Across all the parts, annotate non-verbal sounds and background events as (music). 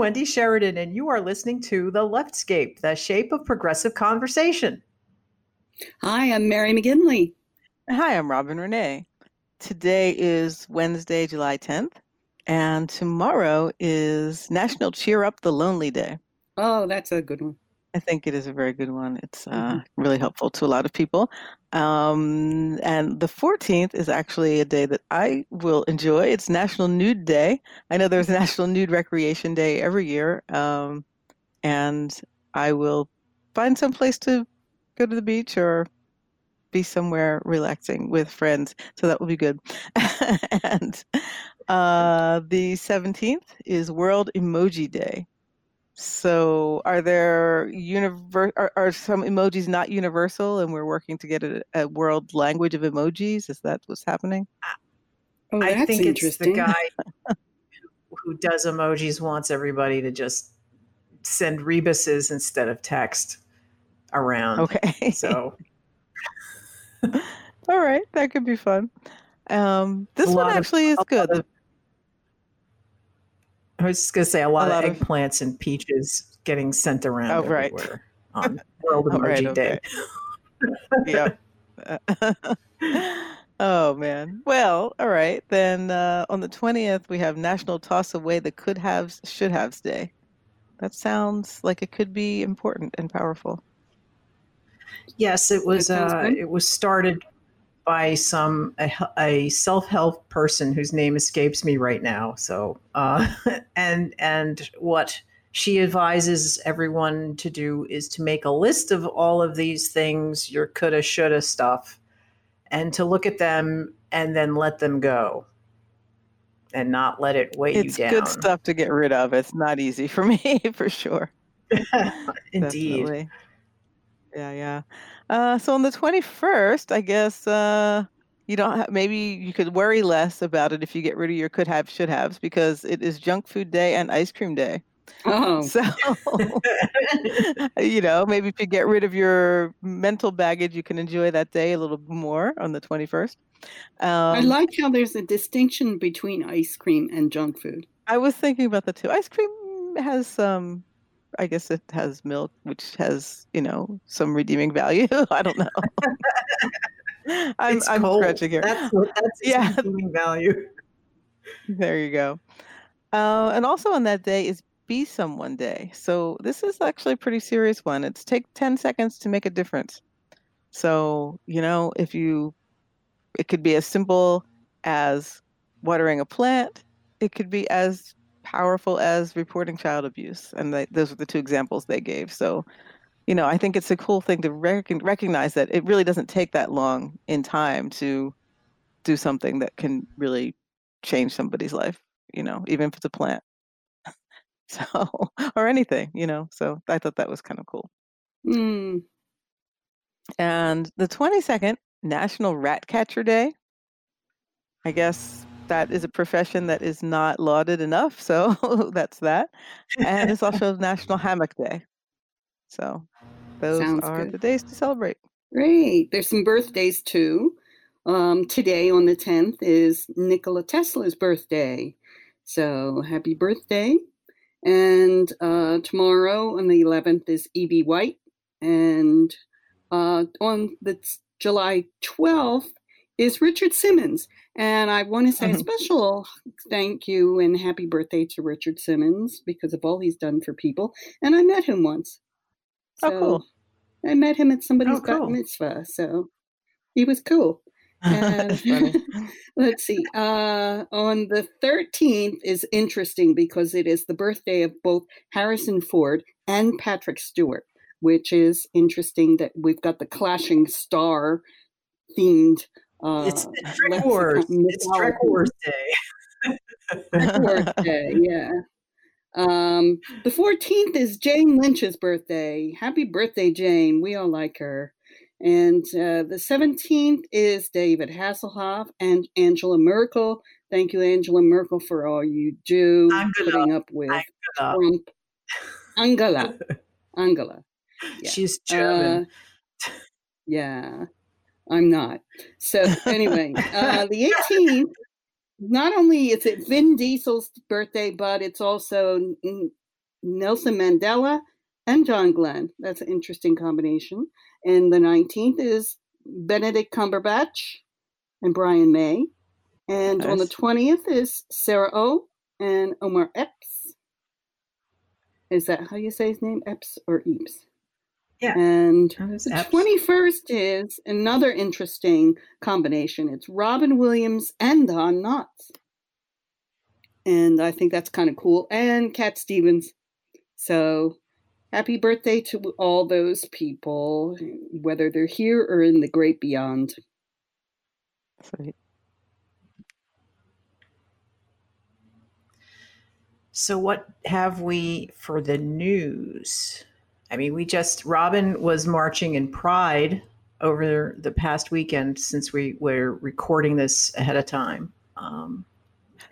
Hi, I'm Wendy Sheridan, and you are listening to The Leftscape, the shape of progressive conversation. Hi, I'm Mary McGinley. Hi, I'm Robin Renee. Today is Wednesday, July 10th, and tomorrow is National Cheer Up the Lonely Day. Oh, that's a good one. I think it is a very good one. It's uh, mm-hmm. really helpful to a lot of people. Um, and the 14th is actually a day that I will enjoy. It's National Nude Day. I know there's National Nude Recreation Day every year. Um, and I will find some place to go to the beach or be somewhere relaxing with friends. So that will be good. (laughs) and uh, the 17th is World Emoji Day. So, are there univer- are, are some emojis not universal, and we're working to get a, a world language of emojis? Is that what's happening? Oh, I think it's the guy who does emojis wants everybody to just send rebuses instead of text around. Okay. So, (laughs) all right, that could be fun. Um, this one actually of, is good. Of, I was just going to say a lot, a lot of eggplants of... and peaches getting sent around oh, right. on (laughs) World Emoji right, Day. yeah. (laughs) oh man. Well, all right. Then uh, on the twentieth, we have National Toss Away the Could Haves, Should Haves Day. That sounds like it could be important and powerful. Yes, it was. Uh, it was started by some a, a self-help person whose name escapes me right now. So, uh, (laughs) and and what she advises everyone to do is to make a list of all of these things, your coulda, shoulda stuff, and to look at them and then let them go and not let it weigh it's you down. It's good stuff to get rid of. It's not easy for (laughs) me, for sure. (laughs) Indeed. Definitely. Yeah, yeah. Uh, so on the 21st, I guess uh, you don't have, maybe you could worry less about it if you get rid of your could have, should haves because it is junk food day and ice cream day. Oh. So, (laughs) you know, maybe if you get rid of your mental baggage, you can enjoy that day a little more on the 21st. Um, I like how there's a distinction between ice cream and junk food. I was thinking about that too. Ice cream has some I guess it has milk, which has you know some redeeming value. (laughs) I don't know. (laughs) I'm, I'm stretching here. That's that's (laughs) yeah. redeeming value. There you go. Uh, and also on that day is Be Someone Day. So this is actually a pretty serious one. It's take 10 seconds to make a difference. So, you know, if you, it could be as simple as watering a plant. It could be as powerful as reporting child abuse. And they, those were the two examples they gave. So, you know, I think it's a cool thing to rec- recognize that it really doesn't take that long in time to do something that can really change somebody's life, you know, even if it's a plant. (laughs) so, or anything, you know. So I thought that was kind of cool. Mm. And the 22nd, National Rat Catcher Day. I guess that is a profession that is not lauded enough. So (laughs) that's that. And it's (laughs) also National Hammock Day. So those Sounds are good. the days to celebrate. Great. There's some birthdays too. Um, today on the 10th is Nikola Tesla's birthday. So happy birthday. And uh, tomorrow on the 11th is E.B. White. And uh, on the July 12th is Richard Simmons. And I want to say mm-hmm. a special thank you and happy birthday to Richard Simmons because of all he's done for people. And I met him once. So oh, cool. I met him at somebody's oh, cool. bat mitzvah. So he was cool. And (laughs) (laughs) let's see. Uh, on the 13th is interesting because it is the birthday of both Harrison Ford and Patrick Stewart, which is interesting that we've got the clashing star themed uh, it's Trek Wars. It's Trek Wars Day. Trek Wars Day, (laughs) yeah. Um, the 14th is Jane Lynch's birthday. Happy birthday, Jane. We all like her. And uh, the 17th is David Hasselhoff and Angela Merkel. Thank you, Angela Merkel, for all you do, Angela. putting up with Angela. Trump. Angela. (laughs) Angela. Yeah. She's German. Uh, (laughs) yeah. I'm not. So anyway, uh, the 18th, not only is it Vin Diesel's birthday, but it's also Nelson Mandela and John Glenn. That's an interesting combination. And the 19th is Benedict Cumberbatch and Brian May. And nice. on the 20th is Sarah O and Omar Epps. Is that how you say his name? Epps or Epps? Yeah. And the Epps. 21st is another interesting combination. It's Robin Williams and Don Knotts. And I think that's kind of cool. And Cat Stevens. So happy birthday to all those people, whether they're here or in the great beyond. Sweet. So, what have we for the news? I mean, we just, Robin was marching in Pride over the past weekend since we were recording this ahead of time. Um,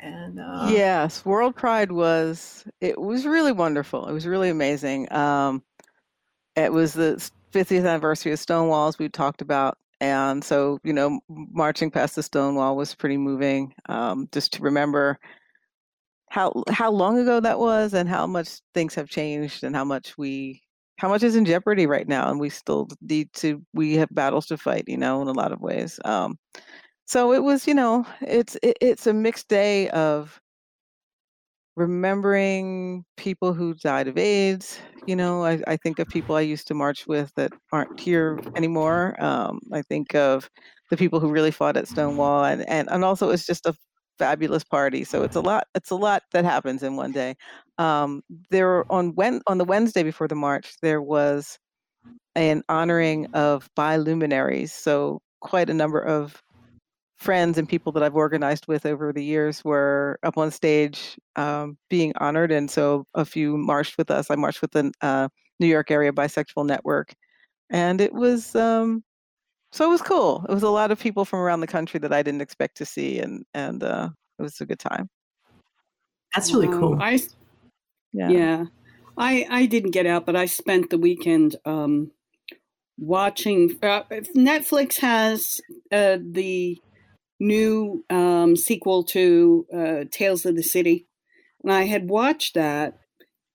and uh, yes, World Pride was, it was really wonderful. It was really amazing. Um, it was the 50th anniversary of Stonewall, as we talked about. And so, you know, marching past the Stonewall was pretty moving. Um, just to remember how how long ago that was and how much things have changed and how much we how much is in jeopardy right now and we still need to we have battles to fight you know in a lot of ways um so it was you know it's it, it's a mixed day of remembering people who died of aids you know I, I think of people i used to march with that aren't here anymore um, i think of the people who really fought at stonewall and and, and also it's just a fabulous party. So it's a lot. It's a lot that happens in one day. Um, there on when on the Wednesday before the march, there was an honoring of biluminaries. So quite a number of friends and people that I've organized with over the years were up on stage um, being honored, and so a few marched with us. I marched with the uh, New York Area Bisexual Network, and it was um, so it was cool. It was a lot of people from around the country that I didn't expect to see, and and uh, it was a good time. That's really um, cool. I yeah. yeah, I I didn't get out, but I spent the weekend um, watching. Uh, Netflix has uh, the new um, sequel to uh, Tales of the City, and I had watched that,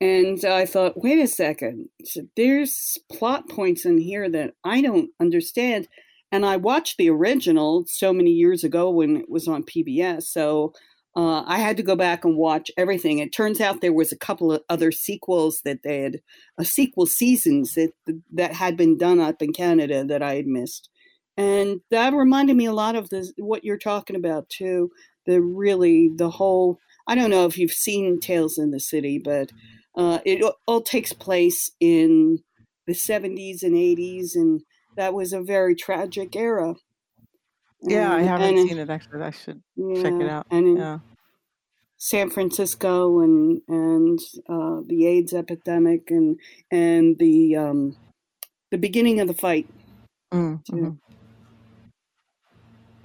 and I thought, wait a second, there's plot points in here that I don't understand. And I watched the original so many years ago when it was on PBS. So uh, I had to go back and watch everything. It turns out there was a couple of other sequels that they had, a uh, sequel seasons that that had been done up in Canada that I had missed, and that reminded me a lot of the what you're talking about too. The really the whole. I don't know if you've seen Tales in the City, but uh, it all takes place in the 70s and 80s, and that was a very tragic era. Yeah, I haven't and, seen it actually. I should yeah, check it out. And yeah. San Francisco and and uh, the AIDS epidemic and and the um, the beginning of the fight. Mm-hmm.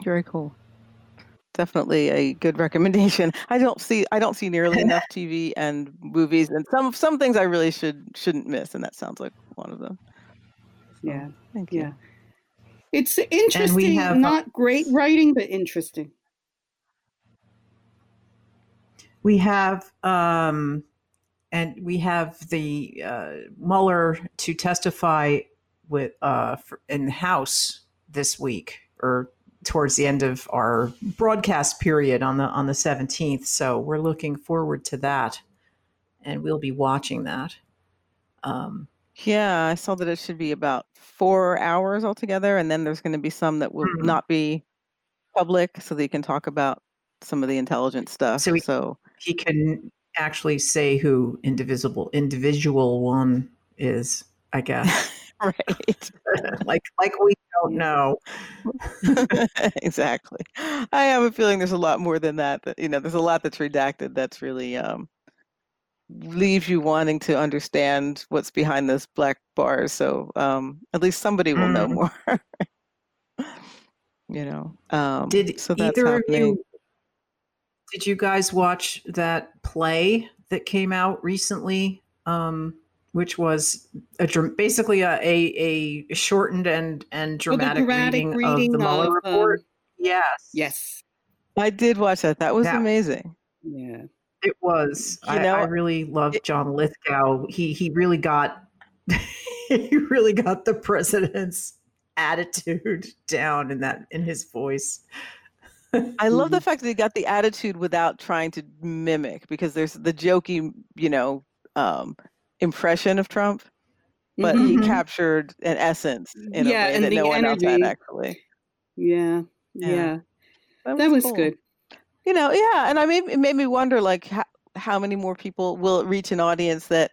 Very cool definitely a good recommendation. (laughs) I don't see I don't see nearly (laughs) enough TV and movies, and some some things I really should shouldn't miss, and that sounds like one of them. So, yeah, thank you. Yeah, it's interesting. Have, not great writing, but interesting. We have um, and we have the uh, Mueller to testify with uh, in the House this week or towards the end of our broadcast period on the on the 17th. So we're looking forward to that, and we'll be watching that. Um, yeah, I saw that it should be about four hours altogether, and then there's going to be some that will mm-hmm. not be public, so that you can talk about some of the intelligence stuff. So he, so he can actually say who indivisible individual one is, I guess. (laughs) right. (laughs) like like we don't know. (laughs) exactly. I have a feeling there's a lot more than that. That you know, there's a lot that's redacted. That's really um, leaves you wanting to understand what's behind those black bars. So um, at least somebody will know more. (laughs) you know. Um, did so either happening. of you? Did you guys watch that play that came out recently? Um, which was a basically a, a, a shortened and and dramatic, oh, dramatic reading, reading, of the Mueller report. Um, yes. Yes. I did watch that. That was that, amazing. Yeah. It was. You I, know, I really loved John Lithgow. He he really got (laughs) he really got the president's attitude down in that in his voice. I love the (laughs) fact that he got the attitude without trying to mimic because there's the jokey, you know, um, impression of Trump, but mm-hmm. he captured an essence in yeah, a way that no one else had actually. Yeah, yeah, yeah. that was, that was cool. good. You know, yeah, and I made it made me wonder, like, how, how many more people will reach an audience that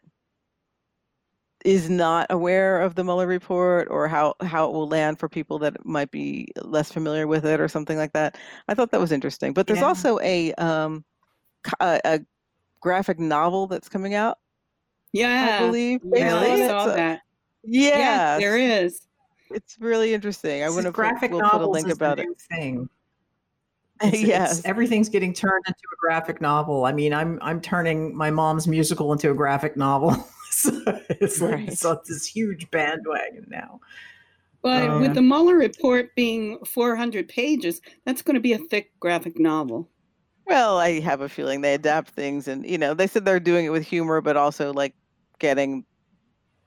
is not aware of the Mueller report or how, how it will land for people that might be less familiar with it or something like that. I thought that was interesting. But there's yeah. also a, um, a, a graphic novel that's coming out. Yeah, I believe. Yeah, I saw that. Yeah, yes, there is. It's really interesting. I want to graphic we'll put a link about it. Thing. It's, yes, it's, everything's getting turned into a graphic novel. I mean, I'm I'm turning my mom's musical into a graphic novel. (laughs) it's like right. so it's this huge bandwagon now. But um, with the Mueller report being 400 pages, that's going to be a thick graphic novel. Well, I have a feeling they adapt things, and you know, they said they're doing it with humor, but also like getting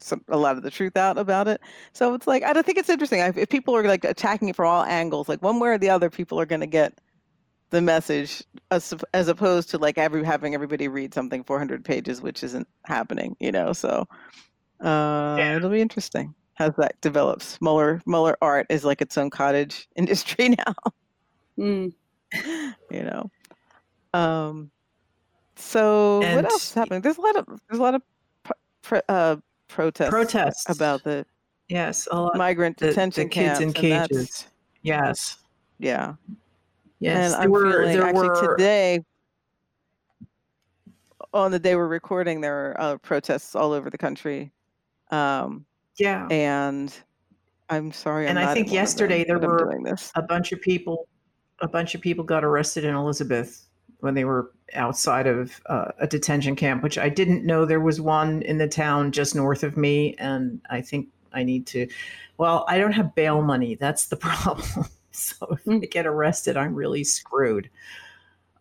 some a lot of the truth out about it. So it's like I don't think it's interesting. If people are like attacking it from all angles, like one way or the other, people are going to get the message as, as opposed to like every having everybody read something 400 pages which isn't happening you know so uh yeah. it'll be interesting as that develops. Mueller mueller art is like its own cottage (laughs) industry now. Mm. (laughs) you know um so and what else is happening? There's a lot of there's a lot of pro, uh protests protests. about the yes migrant the, detention the kids camps, in cages. Yes. Yeah Yes, and I'm were, feeling actually were... today, on the day we're recording, there are uh, protests all over the country. Um, yeah, and I'm sorry. And I'm i think yesterday them, there were a bunch of people. A bunch of people got arrested in Elizabeth when they were outside of uh, a detention camp, which I didn't know there was one in the town just north of me. And I think I need to. Well, I don't have bail money. That's the (laughs) problem. (laughs) So if mm. I get arrested, I'm really screwed.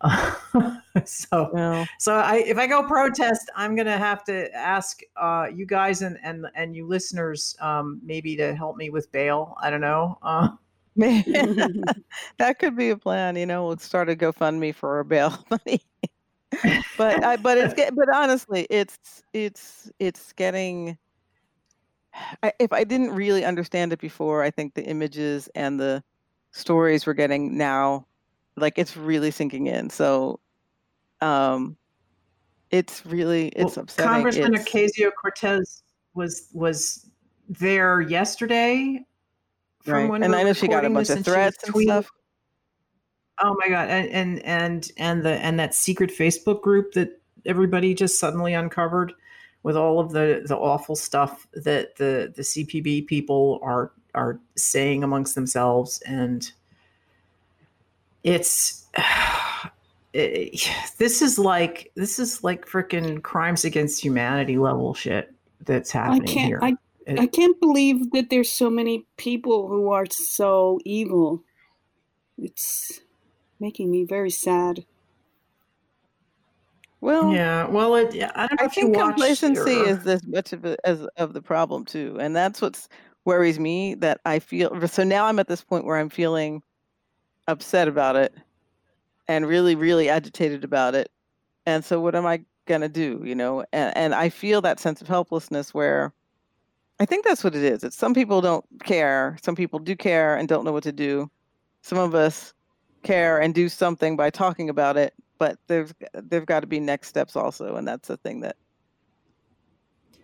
Uh, (laughs) so well, so I if I go protest, I'm gonna have to ask uh, you guys and and and you listeners um, maybe to help me with bail. I don't know. Uh, (laughs) that could be a plan. You know, we'll start a GoFundMe for a bail money. but I, but it's but honestly, it's it's it's getting. I, if I didn't really understand it before, I think the images and the stories we're getting now, like it's really sinking in. So, um, it's really it's well, upsetting. Congressman Ocasio Cortez was was there yesterday. From right. and I know she got a bunch of threats and stuff. Oh my god! And, and and and the and that secret Facebook group that everybody just suddenly uncovered with all of the the awful stuff that the the CPB people are are saying amongst themselves and it's (sighs) it, this is like this is like freaking crimes against humanity level shit that's happening I can't, here. I, it, I can't believe that there's so many people who are so evil. It's making me very sad. Well, yeah. Well, it, I don't know I think complacency is as much of a, as of the problem too, and that's what's worries me that I feel so now I'm at this point where I'm feeling upset about it and really, really agitated about it. And so what am I gonna do? You know, and, and I feel that sense of helplessness where I think that's what it is. It's some people don't care, some people do care and don't know what to do. Some of us care and do something by talking about it, but there's there've got to be next steps also, and that's the thing that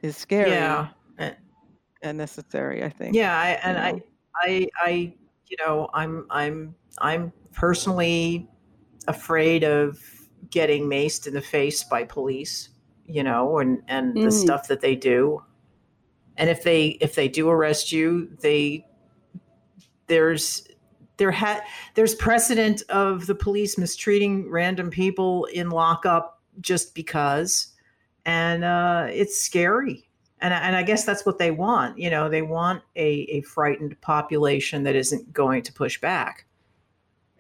is scary. Yeah and necessary. I think. Yeah, I, and know? I, I, I, you know, I'm, I'm, I'm personally afraid of getting maced in the face by police. You know, and and mm. the stuff that they do. And if they if they do arrest you, they there's there had there's precedent of the police mistreating random people in lockup just because and uh, it's scary and and I guess that's what they want. You know, they want a a frightened population that isn't going to push back.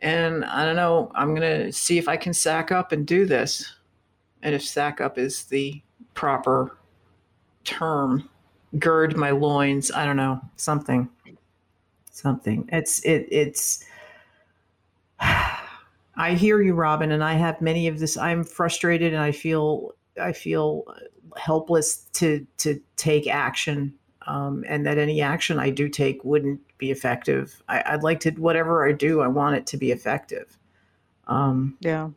and I don't know. I'm gonna see if I can sack up and do this, and if sack up is the proper term, gird my loins. I don't know something, something. It's it it's. (sighs) I hear you, Robin, and I have many of this. I'm frustrated, and I feel I feel helpless to to take action, um, and that any action I do take wouldn't be effective. I, would like to whatever I do, I want it to be effective. Um, yeah,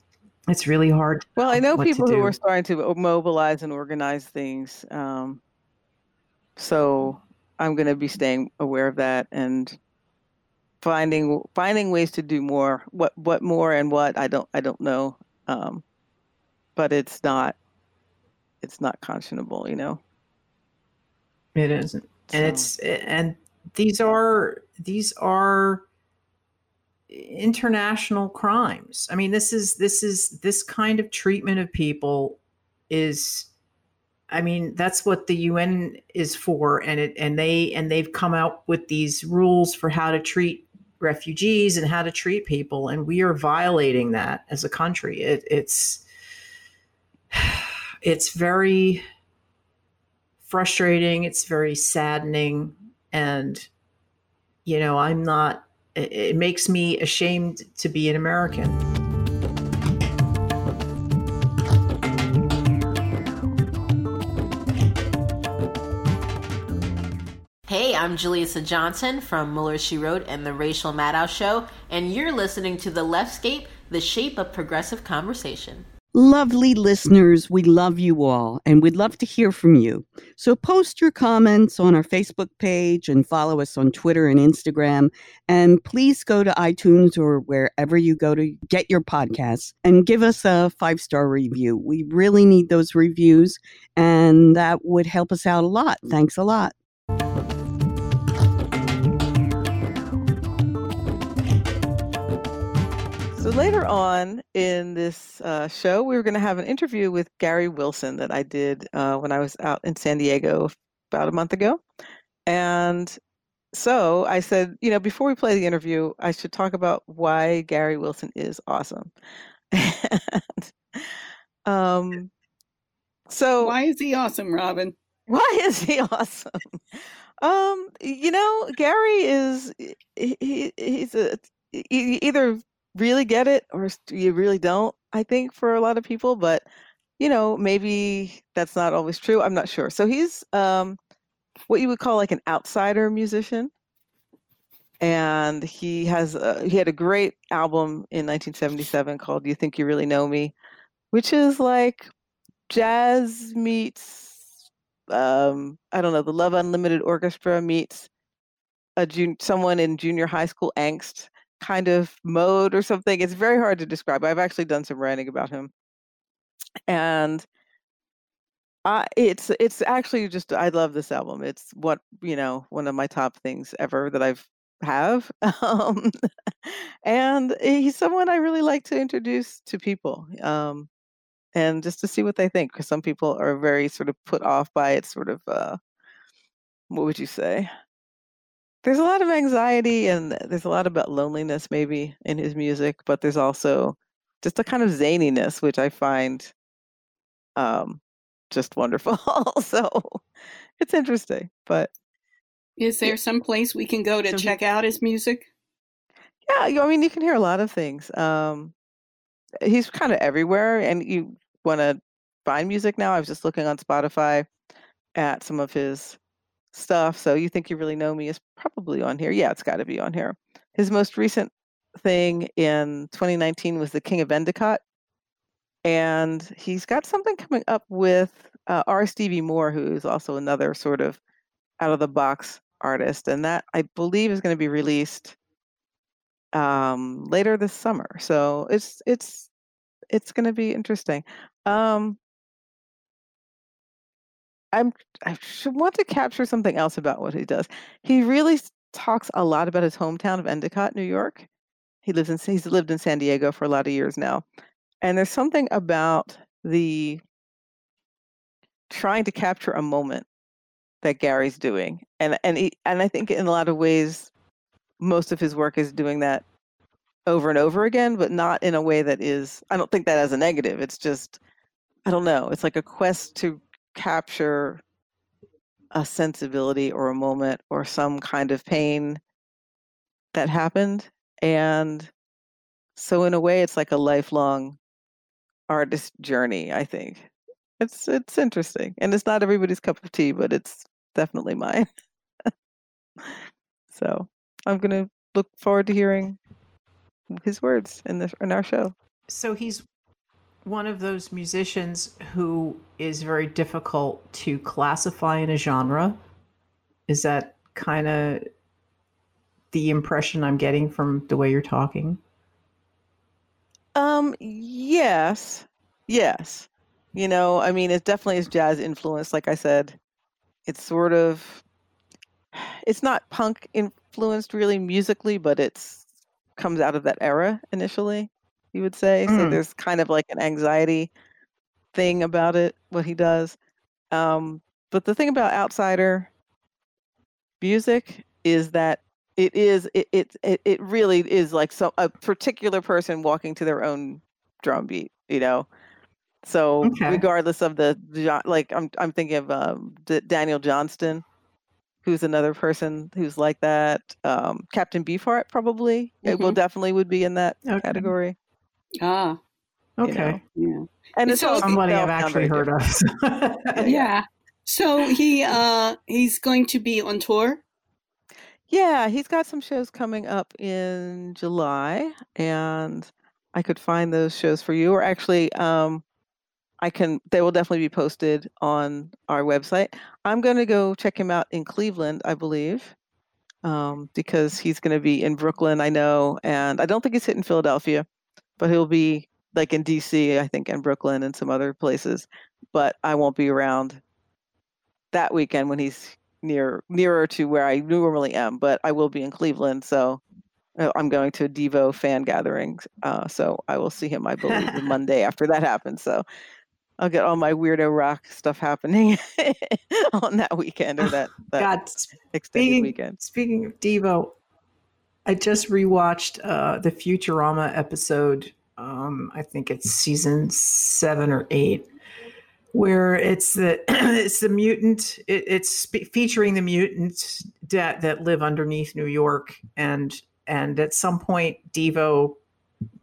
it's really hard. Well, I know people who are starting to mobilize and organize things. Um, so I'm going to be staying aware of that and finding finding ways to do more. What what more and what I don't I don't know. Um, but it's not it's not conscionable, you know. It isn't, and it's and these are these are international crimes. I mean, this is this is this kind of treatment of people is I mean, that's what the UN is for and it and they and they've come out with these rules for how to treat refugees and how to treat people and we are violating that as a country. It, it's it's very frustrating, it's very saddening and you know, I'm not it makes me ashamed to be an American. Hey, I'm Julissa Johnson from Mueller She Wrote and The Racial Maddow Show, and you're listening to The Leftscape, the shape of progressive conversation. Lovely listeners, we love you all and we'd love to hear from you. So post your comments on our Facebook page and follow us on Twitter and Instagram. And please go to iTunes or wherever you go to get your podcasts and give us a five star review. We really need those reviews and that would help us out a lot. Thanks a lot. Later on in this uh, show, we were going to have an interview with Gary Wilson that I did uh, when I was out in San Diego about a month ago. And so I said, you know, before we play the interview, I should talk about why Gary Wilson is awesome. (laughs) and, um, so why is he awesome, Robin? Why (laughs) is he awesome? um, you know, Gary is he, he's a either really get it or you really don't, I think, for a lot of people. But, you know, maybe that's not always true. I'm not sure. So he's um, what you would call like an outsider musician. And he has a, he had a great album in 1977 called "You Think You Really Know Me," which is like jazz meets um, I don't know the Love Unlimited Orchestra meets a jun- someone in junior high school angst kind of mode or something. It's very hard to describe. I've actually done some writing about him. And I, it's it's actually just I love this album. It's what you know one of my top things ever that I've have. (laughs) Um, and he's someone I really like to introduce to people, um, and just to see what they think. Because some people are very sort of put off by it. Sort of, uh, what would you say? There's a lot of anxiety and there's a lot about loneliness maybe in his music, but there's also just a kind of zaniness which I find um, just wonderful. (laughs) so it's interesting, but is there some place we can go to so check out his music? Yeah, I mean, you can hear a lot of things. Um, he's kind of everywhere, and you want to find music now. I was just looking on Spotify at some of his stuff. So you think you really know me is probably on here. Yeah, it's got to be on here. His most recent thing in 2019 was the King of Endicott, and he's got something coming up with uh, R. Stevie Moore, who is also another sort of out of the box artist, and that I believe is going to be released um, later this summer. So it's it's it's going to be interesting. Um, I'm I should want to capture something else about what he does. He really talks a lot about his hometown of Endicott, New York. He lives in he's lived in San Diego for a lot of years now. And there's something about the trying to capture a moment that Gary's doing. And and he, and I think in a lot of ways most of his work is doing that over and over again, but not in a way that is, I don't think that as a negative. It's just, I don't know, it's like a quest to capture a sensibility or a moment or some kind of pain that happened. And so, in a way, it's like a lifelong artist journey, I think. It's it's interesting. And it's not everybody's cup of tea, but it's definitely mine. (laughs) so I'm gonna look forward to hearing his words in the in our show. So he's one of those musicians who is very difficult to classify in a genre. Is that kind of the impression I'm getting from the way you're talking? Um yes. Yes. You know, I mean, it definitely is jazz influence like I said. It's sort of it's not punk influenced really musically, but it's comes out of that era initially, you would say. Mm. So there's kind of like an anxiety thing about it, what he does. Um, but the thing about outsider music is that it is it it it really is like so a particular person walking to their own drum beat, you know. So okay. regardless of the like, I'm I'm thinking of um, Daniel Johnston who's another person who's like that. Um, Captain Beefheart probably mm-hmm. it will definitely would be in that okay. category. Ah, okay, you know? yeah. And it's so, somebody I've actually heard of. (laughs) yeah. So he uh he's going to be on tour. Yeah, he's got some shows coming up in July, and I could find those shows for you. Or actually, um, I can they will definitely be posted on our website. I'm going to go check him out in Cleveland, I believe. Um, because he's going to be in Brooklyn, I know, and I don't think he's hitting Philadelphia, but he'll be like in DC, I think, and Brooklyn and some other places. But I won't be around that weekend when he's near nearer to where I normally am. But I will be in Cleveland, so uh, I'm going to a Devo fan gathering. Uh, so I will see him, I believe, the (laughs) Monday after that happens. So I'll get all my weirdo rock stuff happening (laughs) on that weekend or that, that God, extended speaking, weekend. Speaking of Devo, I just rewatched uh, the Futurama episode. Um, I think it's season seven or eight, where it's the (clears throat) it's the mutant. It, it's featuring the mutants that that live underneath New York, and and at some point Devo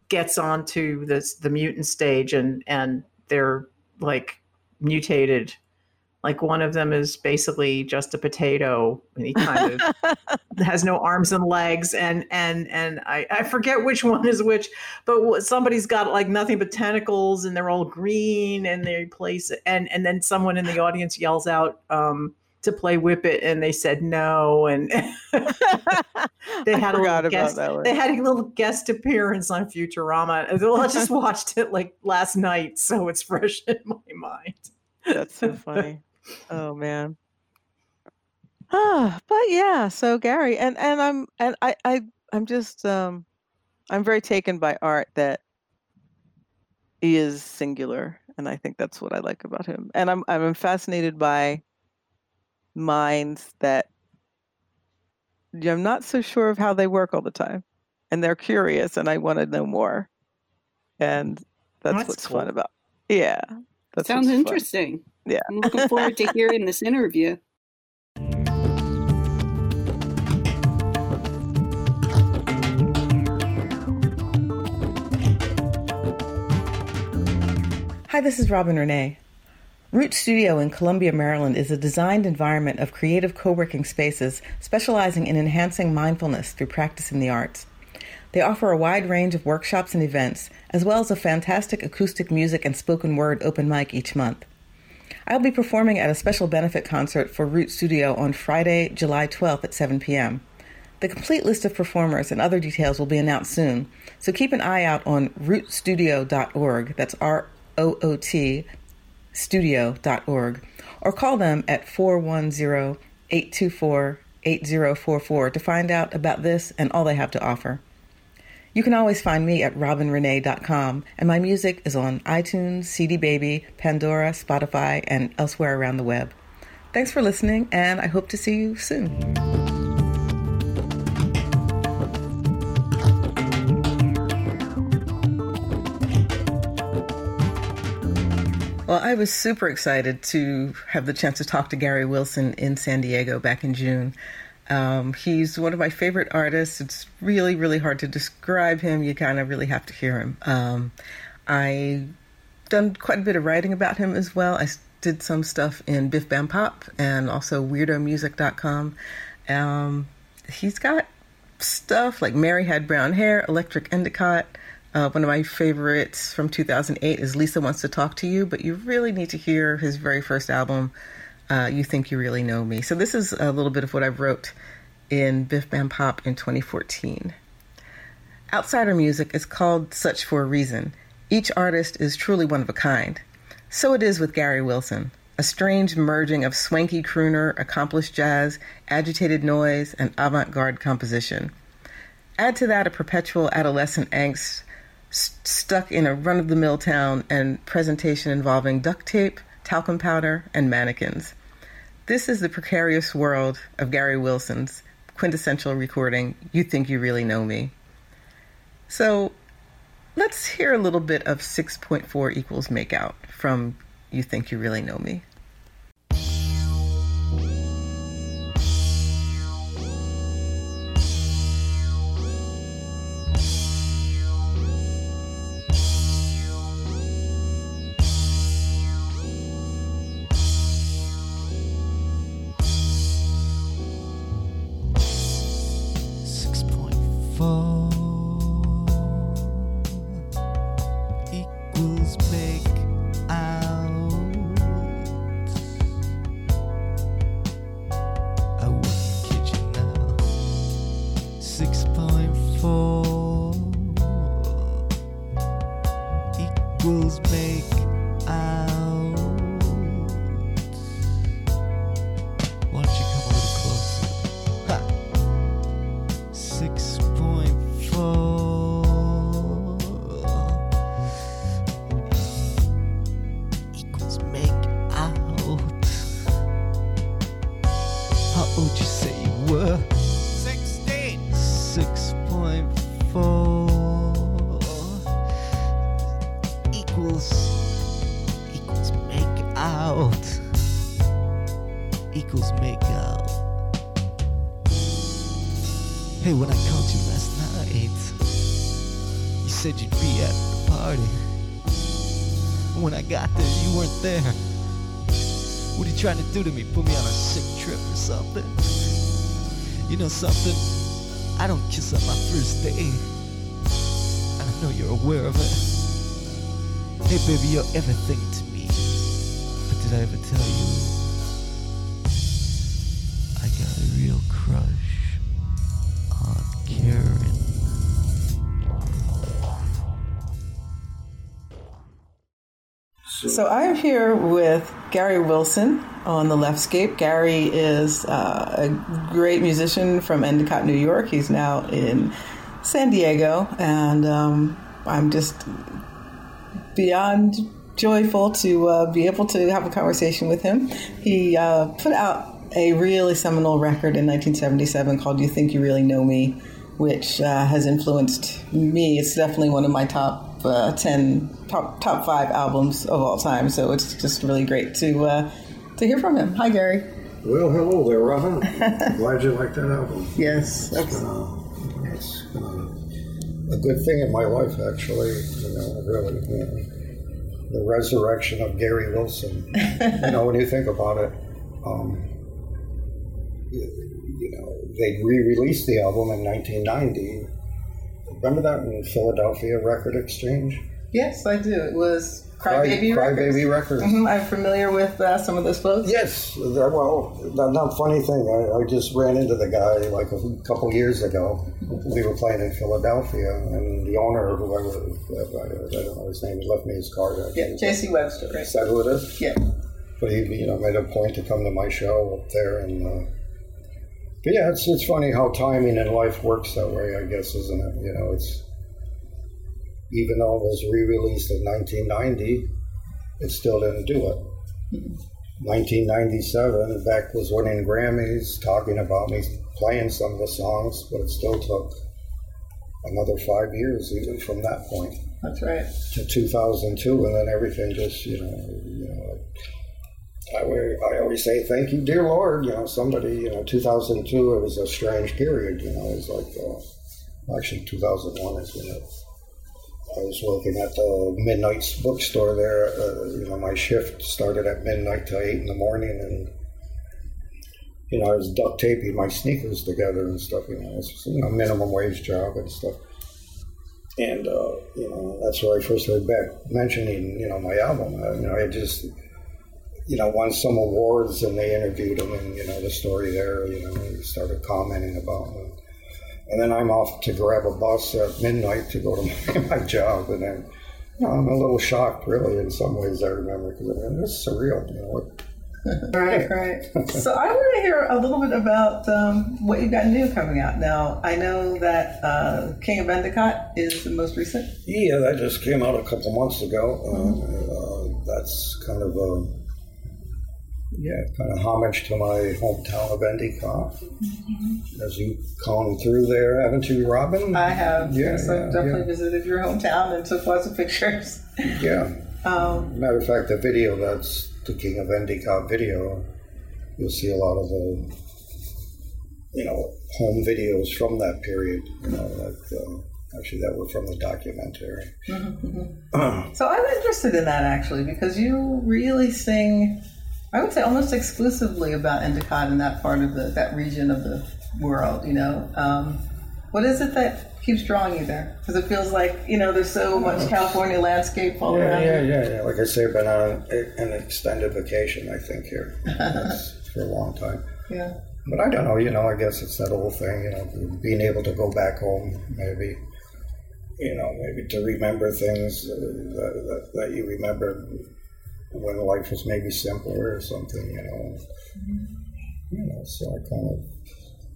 gets onto this the mutant stage, and and they're like mutated. Like one of them is basically just a potato, and he kind of (laughs) has no arms and legs, and and and I, I forget which one is which, but somebody's got like nothing but tentacles, and they're all green, and they place and and then someone in the audience yells out, um, to play Whip It, and they said no, and (laughs) (laughs) they had a little guest. They had a little guest appearance on Futurama. I just watched it like last night, so it's fresh in my mind. That's so funny. Oh man. Ah, but yeah. So Gary, and and I'm and I I I'm just um I'm very taken by art that is singular, and I think that's what I like about him. And I'm I'm fascinated by minds that I'm not so sure of how they work all the time. And they're curious and I want to know more. And that's, that's what's cool. fun about. Yeah. That sounds interesting. Fun. Yeah. I'm looking forward to hearing this interview. Hi, this is Robin Renee. Root Studio in Columbia, Maryland is a designed environment of creative co working spaces specializing in enhancing mindfulness through practice in the arts. They offer a wide range of workshops and events, as well as a fantastic acoustic music and spoken word open mic each month. I'll be performing at a special benefit concert for Root Studio on Friday, July 12th at 7 p.m. The complete list of performers and other details will be announced soon, so keep an eye out on rootstudio.org. That's R O O T studio.org or call them at 410 824 8044 to find out about this and all they have to offer. You can always find me at robinrenee.com, and my music is on iTunes, CD Baby, Pandora, Spotify, and elsewhere around the web. Thanks for listening, and I hope to see you soon. Well, I was super excited to have the chance to talk to Gary Wilson in San Diego back in June. Um, he's one of my favorite artists. It's really, really hard to describe him. You kind of really have to hear him. Um, I done quite a bit of writing about him as well. I did some stuff in Biff Bam Pop and also WeirdoMusic.com. Um, he's got stuff like Mary Had Brown Hair, Electric Endicott. Uh, one of my favorites from 2008 is Lisa Wants to Talk to You, but you really need to hear his very first album, uh, You Think You Really Know Me. So, this is a little bit of what I wrote in Biff Bam Pop in 2014. Outsider music is called such for a reason. Each artist is truly one of a kind. So it is with Gary Wilson, a strange merging of swanky crooner, accomplished jazz, agitated noise, and avant garde composition. Add to that a perpetual adolescent angst st- stuck in a run of the mill town and presentation involving duct tape, talcum powder, and mannequins. This is the precarious world of Gary Wilson's quintessential recording, You Think You Really Know Me. So let's hear a little bit of 6.4 equals makeout from You Think You Really Know Me. Do to me? Put me on a sick trip or something? You know something? I don't kiss on my first day. I know you're aware of it. Hey baby, you're everything to me. But did I ever tell you? I got a real crush on Karen. So I'm here with Gary Wilson on the Leftscape. Gary is uh, a great musician from Endicott, New York. He's now in San Diego, and um, I'm just beyond joyful to uh, be able to have a conversation with him. He uh, put out a really seminal record in 1977 called "You Think You Really Know Me." Which uh, has influenced me. It's definitely one of my top uh, 10 top top five albums of all time. So it's just really great to uh, to hear from him. Hi, Gary. Well, hello there, Robin. (laughs) Glad you like that album. Yes, it's a, it's a, a, good thing in my life, actually. You know, really, you know, the resurrection of Gary Wilson. you know, when you think about it, um, you, you know, they re-released the album in 1990. Remember that in Philadelphia Record Exchange? Yes, I do. It was Crybaby Cry, Records. Crybaby Records. Mm-hmm. I'm familiar with uh, some of those folks. Yes. Well, not funny thing. I, I, just ran into the guy like a couple years ago. We were playing in Philadelphia, and the owner, whoever, I don't know his name, he left me his card. Yeah, J.C. Webster, right? Is that who it is? Yeah. But he, you know, made a point to come to my show up there, and uh, but yeah, it's it's funny how timing in life works that way. I guess, isn't it? You know, it's even though it was re-released in 1990, it still didn't do it. 1997, Beck was winning Grammys, talking about me playing some of the songs, but it still took another five years even from that point. That's right. To 2002, and then everything just, you know, you know. I, I always say thank you, dear Lord. You know, somebody, you know, 2002, it was a strange period. You know, it was like, uh, actually, 2001 is when it, I was working at the midnight bookstore there. Uh, you know, my shift started at midnight to 8 in the morning, and you know, I was duct taping my sneakers together and stuff. You know, it's you know minimum wage job and stuff. And uh, you know, that's where I first heard Beck mentioning you know my album. Uh, you know, I just you know won some awards, and they interviewed him, and you know the story there. You know, he started commenting about. And then I'm off to grab a bus at midnight to go to (laughs) my, my job, and then you know, I'm a little shocked, really, in some ways. I remember because I mean, it's surreal. You know, (laughs) right, right. So I want to hear a little bit about um, what you've got new coming out. Now, I know that uh, King of Endicott is the most recent. Yeah, that just came out a couple months ago. Mm-hmm. Uh, that's kind of a yeah, kind of homage to my hometown of Endicott. Mm-hmm. As you come through there, haven't you, Robin? I have. Yeah, yes, I've definitely yeah. visited your hometown and took lots of pictures. Yeah. (laughs) Um, Matter of fact, the video that's the King of Endicott video, you'll see a lot of the, you know, home videos from that period. You know, like uh, actually that were from the documentary. Mm-hmm, mm-hmm. (clears throat) so I'm interested in that actually because you really sing. I would say almost exclusively about Endicott in that part of the that region of the world. You know, um, what is it that keeps drawing you there because it feels like you know there's so much California landscape all yeah, around. Yeah, yeah, yeah. Like I say, I've been on an extended vacation. I think here (laughs) for a long time. Yeah. But I don't know. You know, I guess it's that old thing. You know, being able to go back home, maybe. You know, maybe to remember things uh, that, that, that you remember when life was maybe simpler or something. You know. Mm-hmm. You know, so I kind of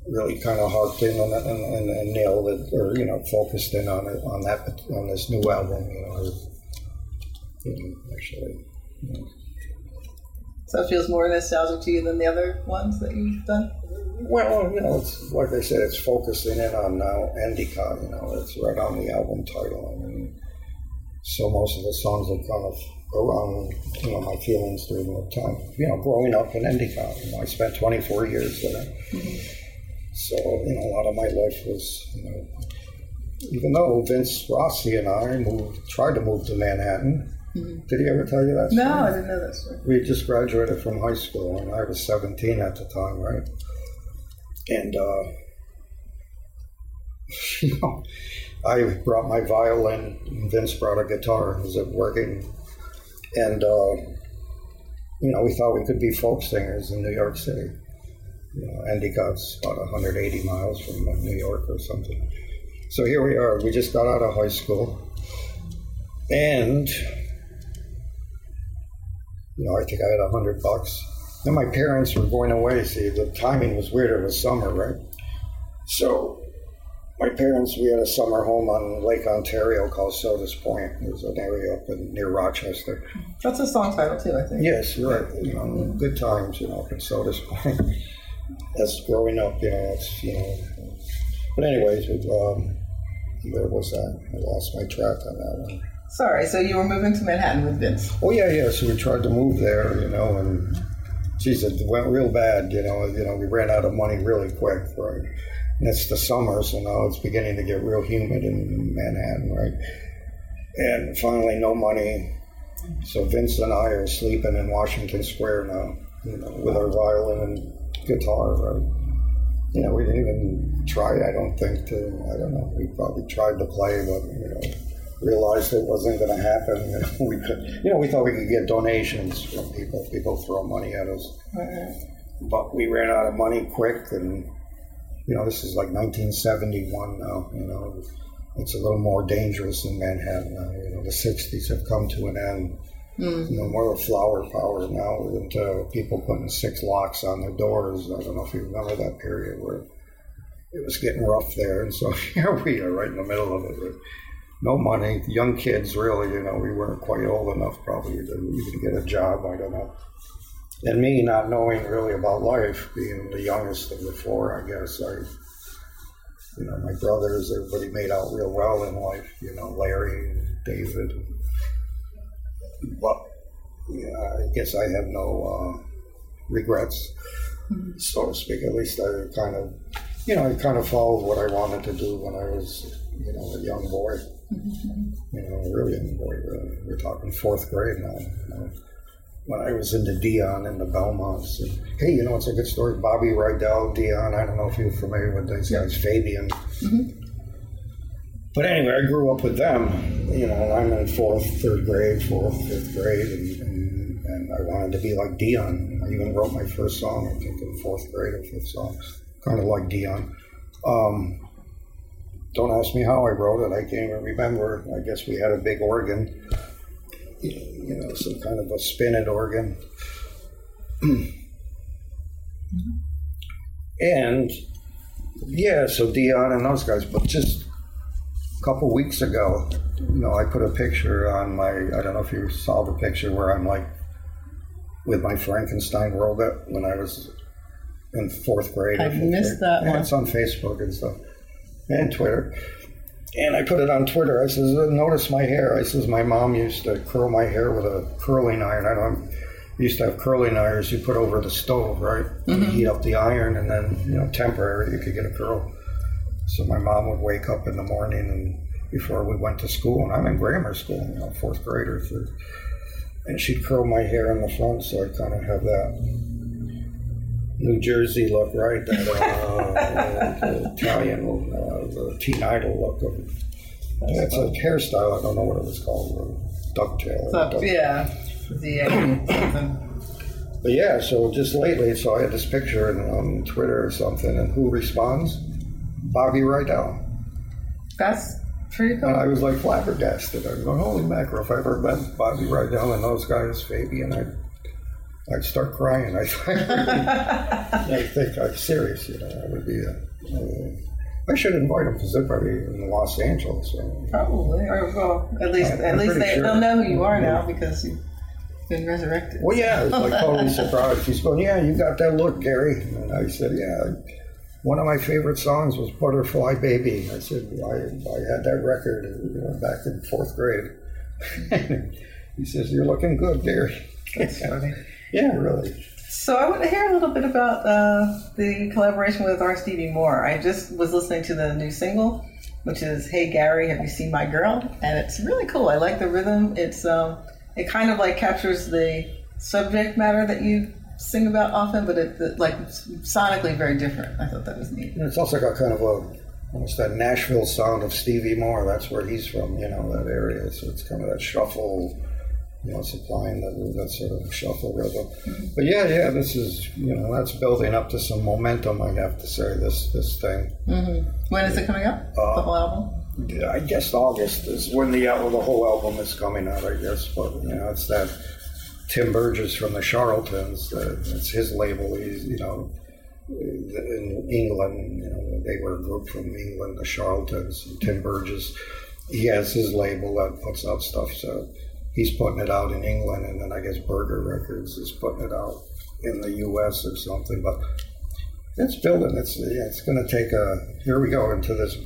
really kind of harped in on it and, and, and, nailed it, or you know, focused in on it on that on this new album. You know, you know actually. You know. So it feels more nostalgic to you than the other ones that you've done. Well, you know, it's like I said, it's focusing in on now Endicott. You know, it's right on the album title. I mean, so most of the songs are kind of around you know my feelings during the time. You know, growing up in Endicott. You know, I spent 24 years there. Mm-hmm so, you know, a lot of my life was, you know, even though Vince Rossi and I moved, tried to move to Manhattan. Mm-hmm. Did he ever tell you that? Story? No, I didn't know that story. We just graduated from high school, and I was 17 at the time, right? And, uh, (laughs) you know, I brought my violin, and Vince brought a guitar. Was it working? And, uh, you know, we thought we could be folk singers in New York City you know, about 180 miles from New York or something. So here we are. We just got out of high school, and you know, I think I had hundred bucks. Then my parents were going away. See, the timing was weird. It was summer, right? So my parents, we had a summer home on Lake Ontario called Sodus Point. It was an area up in, near Rochester. That's a song title too, I think. Yes, right. You know, good times, you know, up in Sodus Point (laughs) That's growing up, you know, it's, you know. But anyways, um, where was that? I lost my track on that one. Sorry, so you were moving to Manhattan with Vince? Oh yeah, yeah. So we tried to move there, you know, and geez, it went real bad. You know, you know, we ran out of money really quick, right? And it's the summer, so now it's beginning to get real humid in Manhattan, right? And finally, no money. So Vince and I are sleeping in Washington Square now, you know, with our violin and guitar, right? You know, we didn't even try, I don't think, to, I don't know, we probably tried to play, but, you know, realized it wasn't going to happen. You (laughs) know, we could, you know, we thought we could get donations from people. People throw money at us, but we ran out of money quick, and you know, this is like 1971 now. You know, it's a little more dangerous in Manhattan now. You know, the 60s have come to an end. Mm. You know, more of flower power now with uh, people putting six locks on their doors. I don't know if you remember that period where it was getting rough there. And so (laughs) here we are right in the middle of it. No money, young kids, really, you know, we weren't quite old enough probably to even get a job. I don't know. And me not knowing really about life, being the youngest of the four, I guess, I you know, my brothers, everybody made out real well in life. You know, Larry, David. But yeah, I guess I have no uh, regrets, so to speak. At least I kind of, you know, I kind of followed what I wanted to do when I was, you know, a young boy. Mm-hmm. You know, really young boy. Really. We're talking fourth grade now. You know when I was into Dion and the Belmonts. And, hey, you know, it's a good story. Bobby Rydell, Dion. I don't know if you're familiar with these guys, Fabian. Mm-hmm. But anyway, I grew up with them. You know, I'm in fourth, third grade, fourth, fifth grade, and, and, and I wanted to be like Dion. I even wrote my first song, I think, in fourth grade or fifth song, kind of like Dion. Um, don't ask me how I wrote it. I can't even remember. I guess we had a big organ you know, some kind of a spinet organ. and yeah, so Dion and those guys, but just a couple weeks ago, you know, I put a picture on my, I don't know if you saw the picture where I'm like with my Frankenstein robot when I was in fourth grade. I missed that one. It's on Facebook and stuff and Twitter. And I put it on Twitter. I says, notice my hair. I says, my mom used to curl my hair with a curling iron. I don't used to have curling irons you put over the stove, right? Mm-hmm. heat up the iron, and then you know, temporary, you could get a curl. So my mom would wake up in the morning and before we went to school, and I'm in grammar school, you know, fourth grade or third, and she'd curl my hair in the front, so I kind of have that New Jersey look, right? That uh, Italian, uh, the teen idol look. Of, it's a hairstyle. I don't know what it was called. Ducktail. So, yeah. The, but yeah, so just lately, so I had this picture on Twitter or something, and who responds? Bobby Rydell. That's pretty cool. And I was like flabbergasted. I was going, holy mackerel, if I ever met Bobby Rydell and those guys, Fabian, I I'd start crying. I, (laughs) I think I'm serious. You know, I would be. A, uh, I should invite them because they're probably in Los Angeles. So. Probably, or well, at least I'm, at least they, sure. they'll know who you are now because you've been resurrected. Well, yeah, it's like totally surprised. He's going, "Yeah, you got that look, Gary." And I said, "Yeah." One of my favorite songs was "Butterfly Baby." I said, "I, I had that record uh, you know, back in fourth grade." (laughs) he says, "You're looking good, Gary." That's funny. (laughs) Yeah, really. So I want to hear a little bit about uh, the collaboration with R. Stevie Moore. I just was listening to the new single, which is "Hey Gary, Have You Seen My Girl?" and it's really cool. I like the rhythm. It's um, it kind of like captures the subject matter that you sing about often, but it, it like sonically very different. I thought that was neat. And it's also got kind of a almost that Nashville sound of Stevie Moore. That's where he's from, you know, that area. So it's kind of that shuffle you know, supplying that, that sort of shuffle rhythm. But yeah, yeah, this is you know that's building up to some momentum. I have to say this this thing. Mm-hmm. When is it coming up? Uh, the whole album. I guess August is when the well, the whole album is coming out. I guess, but you know, it's that Tim Burgess from the Charlatans. Uh, it's his label. He's you know in England. You know, they were a group from England, the Charlatans. Tim Burgess. He has his label that puts out stuff. So he's putting it out in England, and then I guess Burger Records is putting it out in the U.S. or something. But it's building. It's yeah, it's going to take a. Here we go into this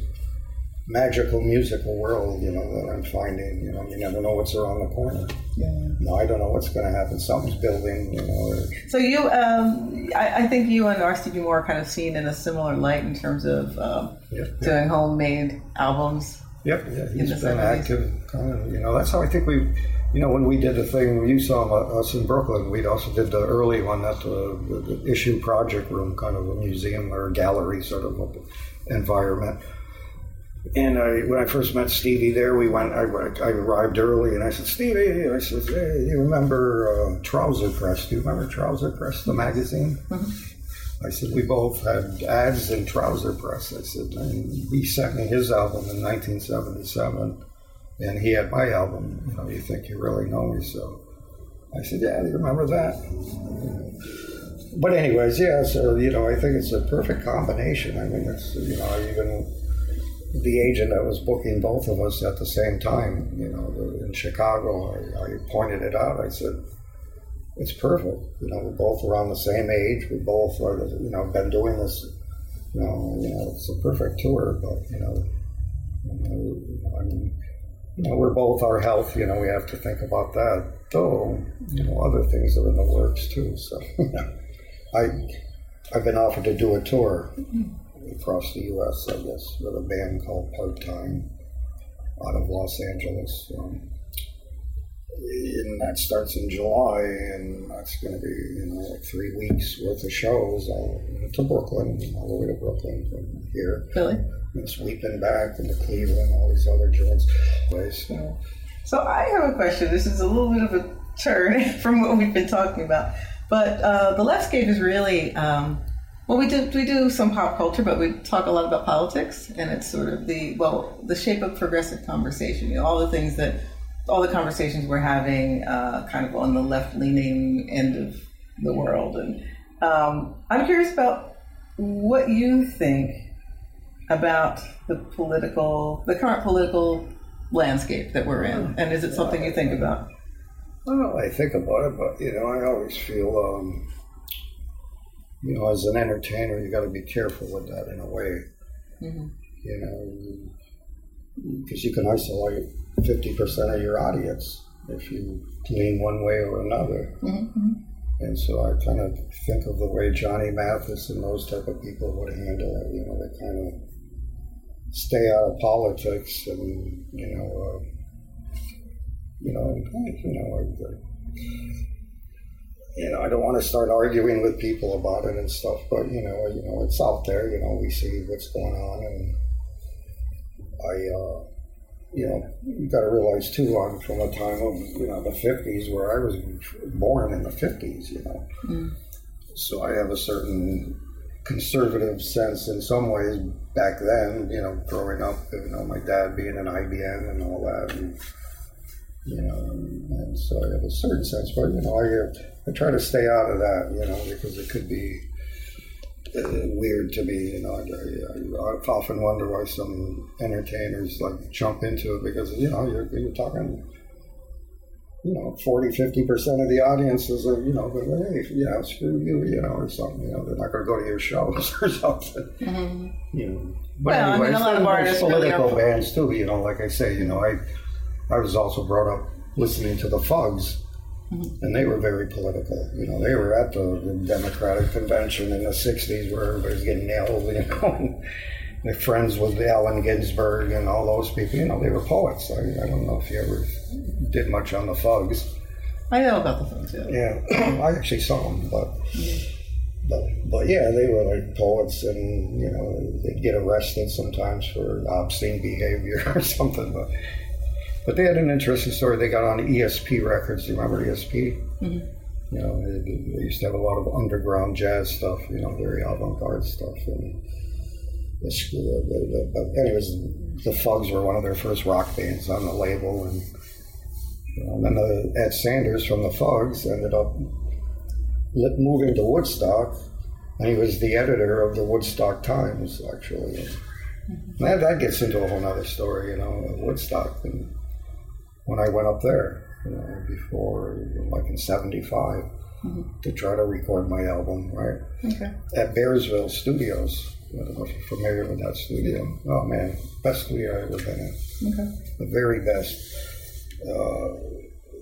magical musical world, you know, that I'm finding. You know, you never know what's around the corner. Yeah. No, I don't know what's going to happen. Something's building, you know. So you, um, I, I, think you and R. Stevie Moore are kind of seen in a similar light in terms of um, yep, doing homemade albums. Yep, yeah, he's been active. Kind of, you know, that's how I think we you know, when we did the thing, you saw us in Brooklyn, we also did the early one at the, the issue project room, kind of a museum or a gallery sort of environment. And I, when I first met Stevie there, we went. I, I arrived early, and I said, "Stevie," I said, "Hey, you remember uh, Trouser Press? Do you remember Trouser Press, the magazine?" Mm-hmm. I said, "We both had ads in Trouser Press." I said, and he sent me his album in 1977 and he had my album. You know, you think you really know me, so I said, "Yeah, you remember that?" But anyways, yeah. So you know, I think it's a perfect combination. I mean, it's you know, even the agent that was booking both of us at the same time, you know, in Chicago, I, I pointed it out. I said, "It's perfect." You know, we're both around the same age. We both, are, you know, been doing this You know, you know, it's a perfect tour, but you know, you know, I mean, you know, we're both our health. You know, we have to think about that. Though, you know, other things are in the works too. So, (laughs) I, I've been offered to do a tour across the U.S. I guess with a band called Part Time out of Los Angeles. Um, and that starts in July, and that's going to be you know like three weeks worth of shows all to Brooklyn, all the way to Brooklyn from here. Really? And sweeping back into Cleveland, all these other joints. Place. So, so I have a question. This is a little bit of a turn (laughs) from what we've been talking about, but uh, the Leftscape is really. Um, well, we do we do some pop culture, but we talk a lot about politics, and it's sort of the well the shape of progressive conversation. You know, all the things that all the conversations we're having, uh, kind of on the left leaning end of the world, and um, I'm curious about what you think about the political, the current political landscape that we're in, and is it something you think about? Well, I think about it, but you know, I always feel, um, you know, as an entertainer, you got to be careful with that in a way. Mm-hmm. You know, because you can isolate fifty percent of your audience if you lean one way or another. Mm-hmm. And so I kind of think of the way Johnny Mathis and those type of people would handle it. You know, they kind of stay out of politics and you know, uh, you know, you know, you know, I don't want to start arguing with people about it and stuff, but you know, you know, it's out there. You know, we see what's going on, and I, uh, you know, you got to realize too, I'm from a time of you know the '50s where I was born in the '50s. You know, mm. so I have a certain conservative sense in some ways back then, you know, growing up, you know, my dad being an IBM and all that, and, you know, and, so I have a certain sense, but, you know, I, I try to stay out of that, you know, because it could be uh, weird to me, you know, I, I, I often wonder why some entertainers, like, jump into it because, you know, you're, you're talking you know, 40, 50% of the audience is, you know, hey, yeah, screw you, you know, or something. You know, they're not going to go to your shows (laughs) or something. Mm-hmm. You know. But well, anyway, I mean, a lot of artists political really bands too. You know, like I say, you know, I I was also brought up listening to the Fugs, mm-hmm. and they were very political. You know, they were at the, the Democratic convention in the '60s where everybody's getting nailed. (laughs) You know my friends with Allen Ginsberg and all those people. You know, they were poets. I, I don't know if you ever did much on the Fugs. I know about the Fugs. Yeah, yeah. (clears throat) I actually saw them, but. But, but yeah, they were like poets, and you know they'd get arrested sometimes for obscene behavior (laughs) or something. But but they had an interesting story. They got on ESP Records. Do you remember ESP? Mm-hmm. You know, they, they, used to have a lot of underground jazz stuff. You know, very avant-garde stuff, and the, the, the, anyways, the Fugs were one of their first rock bands on the label, and, and then the, Ed Sanders from the Fugs ended up moving to Woodstock, and he was the editor of the Woodstock Times, actually. Mm-hmm. That, that gets into a whole other story, you know, Woodstock. And when I went up there, you know, before, like in 75, mm-hmm. to try to record my album, right? Okay. At Bearsville Studios I don't know if you're familiar with that studio. Oh man, best studio I've ever been in. Okay. The very best. Uh,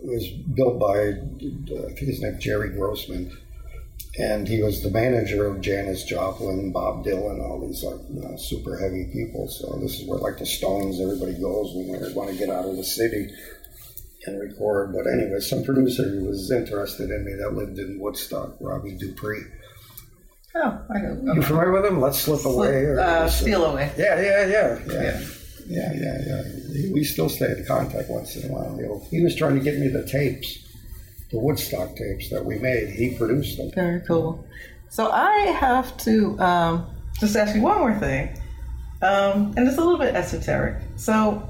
it was built by I think his name Jerry Grossman, and he was the manager of Janis Joplin, Bob Dylan, all these like you know, super heavy people. So this is where like the Stones, everybody goes when they want to get out of the city and record. But anyway, some producer who was interested in me that lived in Woodstock, Robbie Dupree Oh, I know. You familiar with him? Let's slip slip, away. Or, uh, steal away. Yeah, yeah, yeah, yeah, yeah, yeah, yeah. We still stay in contact once in a while. He was trying to get me the tapes, the Woodstock tapes that we made. He produced them. Very cool. So I have to um, just ask you one more thing, um, and it's a little bit esoteric. So,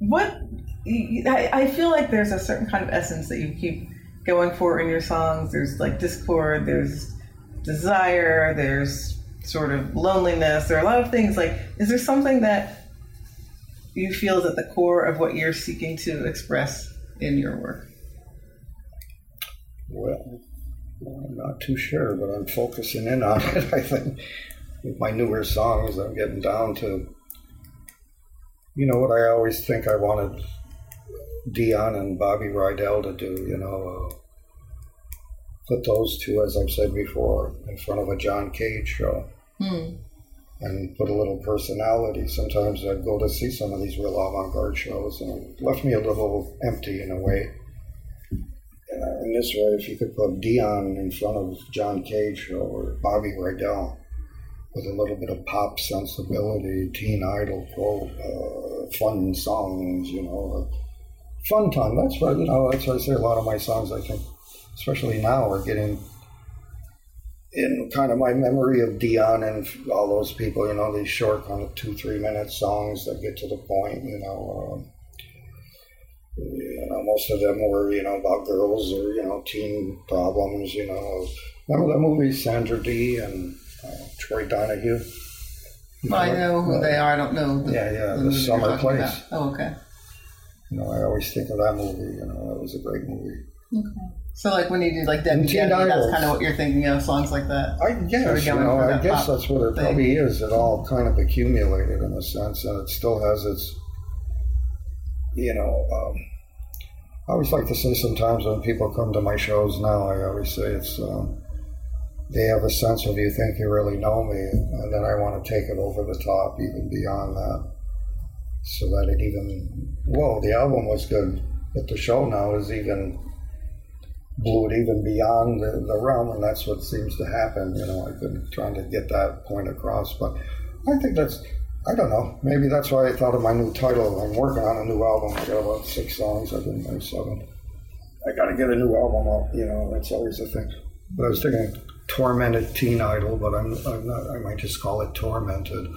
what I feel like there's a certain kind of essence that you keep going for in your songs. There's like discord. There's desire, there's sort of loneliness, there are a lot of things. Like, is there something that you feel is at the core of what you're seeking to express in your work? Well, I'm not too sure, but I'm focusing in on it, (laughs) I think. with my newer songs, I'm getting down to, you know, what I always think I wanted Dion and Bobby Rydell to do, you know, uh, put those two, as I've said before, in front of a John Cage show. Hmm. And put a little personality. Sometimes I'd go to see some of these real avant garde shows, and it left me a little empty in a way. Uh, in this way, if you could put Dion in front of John Cage show or Bobby Rydell with a little bit of pop sensibility, teen idol quote, uh, fun songs, you know, fun time. That's what you know. That's why I say a lot of my songs. I think, especially now, we're getting in kind of my memory of Dion and all those people. You know, these short, kind of two, three minute songs that get to the point. You know. Um, you know, most of them were, you know, about girls or, you know, teen problems, you know. Remember that movie, Sandra Dee and uh, Troy Donahue? Well, I know who uh, they are. I don't know. The, yeah, yeah, the, the Summer Place. About. Oh, okay. You know, I always think of that movie. You know, that was a great movie. Okay. So, like when you do like Debbie Debbie, that's kind of what you're thinking of, songs like that. I guess, you know, I guess that's what it thing. probably is. It all kind of accumulated in a sense, and it still has its, you know. Um, I always like to say sometimes when people come to my shows now, I always say it's um, they have a sense of you think you really know me, and then I want to take it over the top, even beyond that, so that it even whoa, the album was good, but the show now is even blew it even beyond the, the realm, and that's what seems to happen. You know, I've been trying to get that point across, but I think that's, I don't know, maybe that's why I thought of my new title. I'm working on a new album. I got about six songs. I've been there seven. I got to get a new album out. You know, that's always the thing. But I was thinking tormented teen idol, but I'm, I'm not. I might just call it tormented.